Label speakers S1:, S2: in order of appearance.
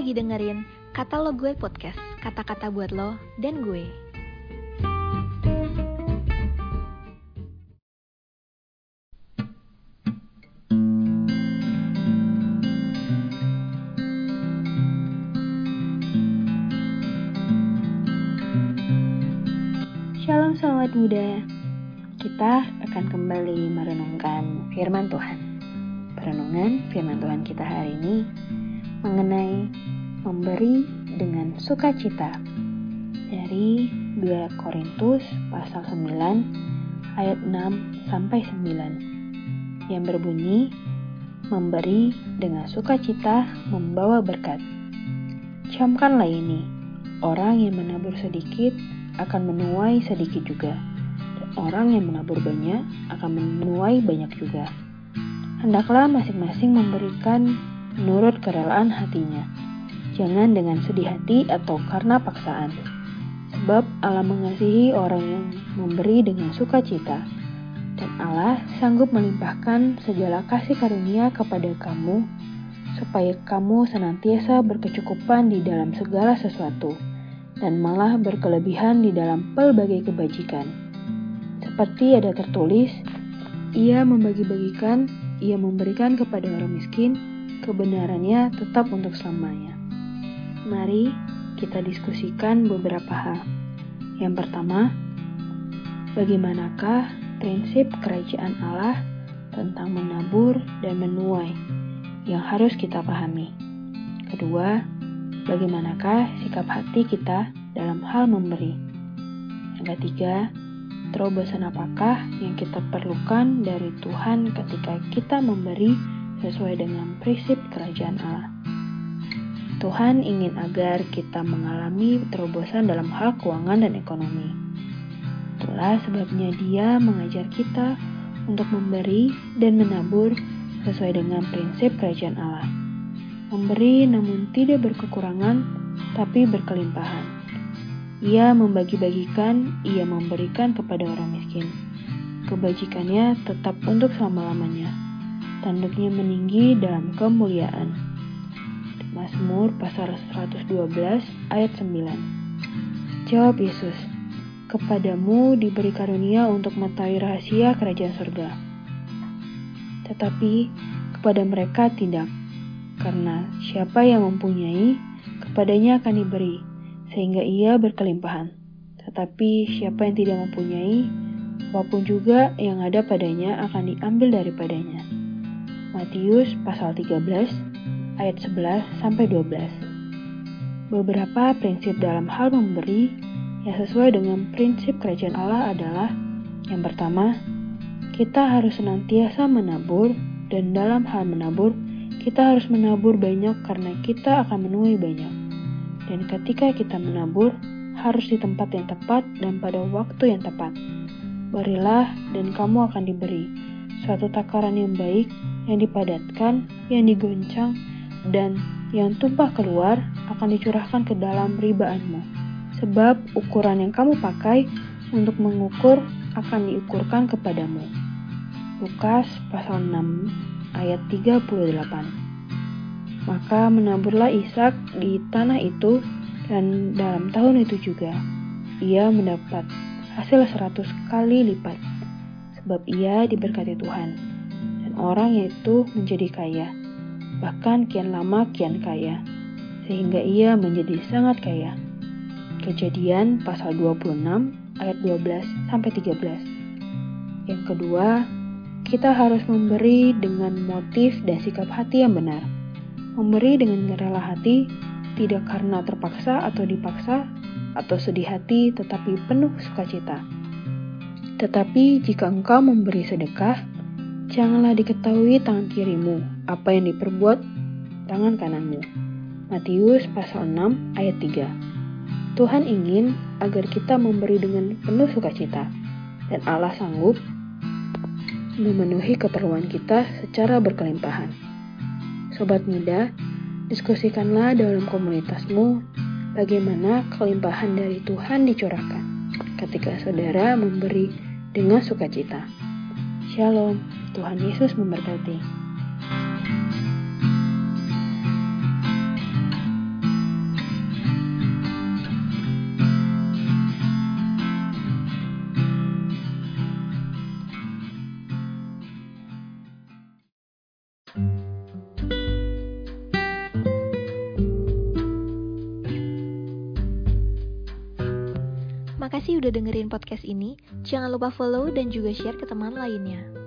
S1: lagi dengerin Kata Lo Gue Podcast, kata-kata buat lo dan gue.
S2: Shalom sahabat muda, kita akan kembali merenungkan firman Tuhan. Perenungan firman Tuhan kita hari ini mengenai memberi dengan sukacita dari 2 Korintus pasal 9 ayat 6 sampai 9 yang berbunyi memberi dengan sukacita membawa berkat. Camkanlah ini, orang yang menabur sedikit akan menuai sedikit juga, orang yang menabur banyak akan menuai banyak juga. Hendaklah masing-masing memberikan menurut kerelaan hatinya, jangan dengan sedih hati atau karena paksaan. Sebab Allah mengasihi orang yang memberi dengan sukacita, dan Allah sanggup melimpahkan segala kasih karunia kepada kamu, supaya kamu senantiasa berkecukupan di dalam segala sesuatu dan malah berkelebihan di dalam pelbagai kebajikan. Seperti ada tertulis, ia membagi-bagikan, ia memberikan kepada orang miskin, kebenarannya tetap untuk selamanya. Mari kita diskusikan beberapa hal. Yang pertama, bagaimanakah prinsip kerajaan Allah tentang menabur dan menuai yang harus kita pahami. Kedua, bagaimanakah sikap hati kita dalam hal memberi. Yang ketiga, terobosan apakah yang kita perlukan dari Tuhan ketika kita memberi sesuai dengan prinsip kerajaan Allah. Tuhan ingin agar kita mengalami terobosan dalam hal keuangan dan ekonomi. Itulah sebabnya Dia mengajar kita untuk memberi dan menabur sesuai dengan prinsip kerajaan Allah memberi namun tidak berkekurangan, tapi berkelimpahan. Ia membagi-bagikan, ia memberikan kepada orang miskin. Kebajikannya tetap untuk selama-lamanya. Tanduknya meninggi dalam kemuliaan. Mazmur pasal 112 ayat 9. Jawab Yesus, Kepadamu diberi karunia untuk mengetahui rahasia kerajaan surga. Tetapi kepada mereka tidak karena siapa yang mempunyai, kepadanya akan diberi, sehingga ia berkelimpahan. Tetapi siapa yang tidak mempunyai, apa pun juga yang ada padanya akan diambil daripadanya. Matius pasal 13 ayat 11 sampai 12. Beberapa prinsip dalam hal memberi yang sesuai dengan prinsip kerajaan Allah adalah yang pertama, kita harus senantiasa menabur dan dalam hal menabur kita harus menabur banyak karena kita akan menuai banyak. Dan ketika kita menabur, harus di tempat yang tepat dan pada waktu yang tepat. Berilah dan kamu akan diberi suatu takaran yang baik, yang dipadatkan, yang digoncang, dan yang tumpah keluar akan dicurahkan ke dalam ribaanmu. Sebab ukuran yang kamu pakai untuk mengukur akan diukurkan kepadamu. Lukas pasal 6 ayat 38. Maka menaburlah Ishak di tanah itu dan dalam tahun itu juga ia mendapat hasil seratus kali lipat sebab ia diberkati Tuhan dan orang itu menjadi kaya bahkan kian lama kian kaya sehingga ia menjadi sangat kaya. Kejadian pasal 26 ayat 12 sampai 13. Yang kedua, kita harus memberi dengan motif dan sikap hati yang benar. Memberi dengan rela hati, tidak karena terpaksa atau dipaksa, atau sedih hati, tetapi penuh sukacita. Tetapi jika engkau memberi sedekah, janganlah diketahui tangan kirimu apa yang diperbuat tangan kananmu. Matius pasal 6 ayat 3 Tuhan ingin agar kita memberi dengan penuh sukacita, dan Allah sanggup memenuhi keperluan kita secara berkelimpahan. Sobat muda, diskusikanlah dalam komunitasmu bagaimana kelimpahan dari Tuhan dicurahkan ketika saudara memberi dengan sukacita. Shalom, Tuhan Yesus memberkati.
S1: Terima kasih udah dengerin podcast ini. Jangan lupa follow dan juga share ke teman lainnya.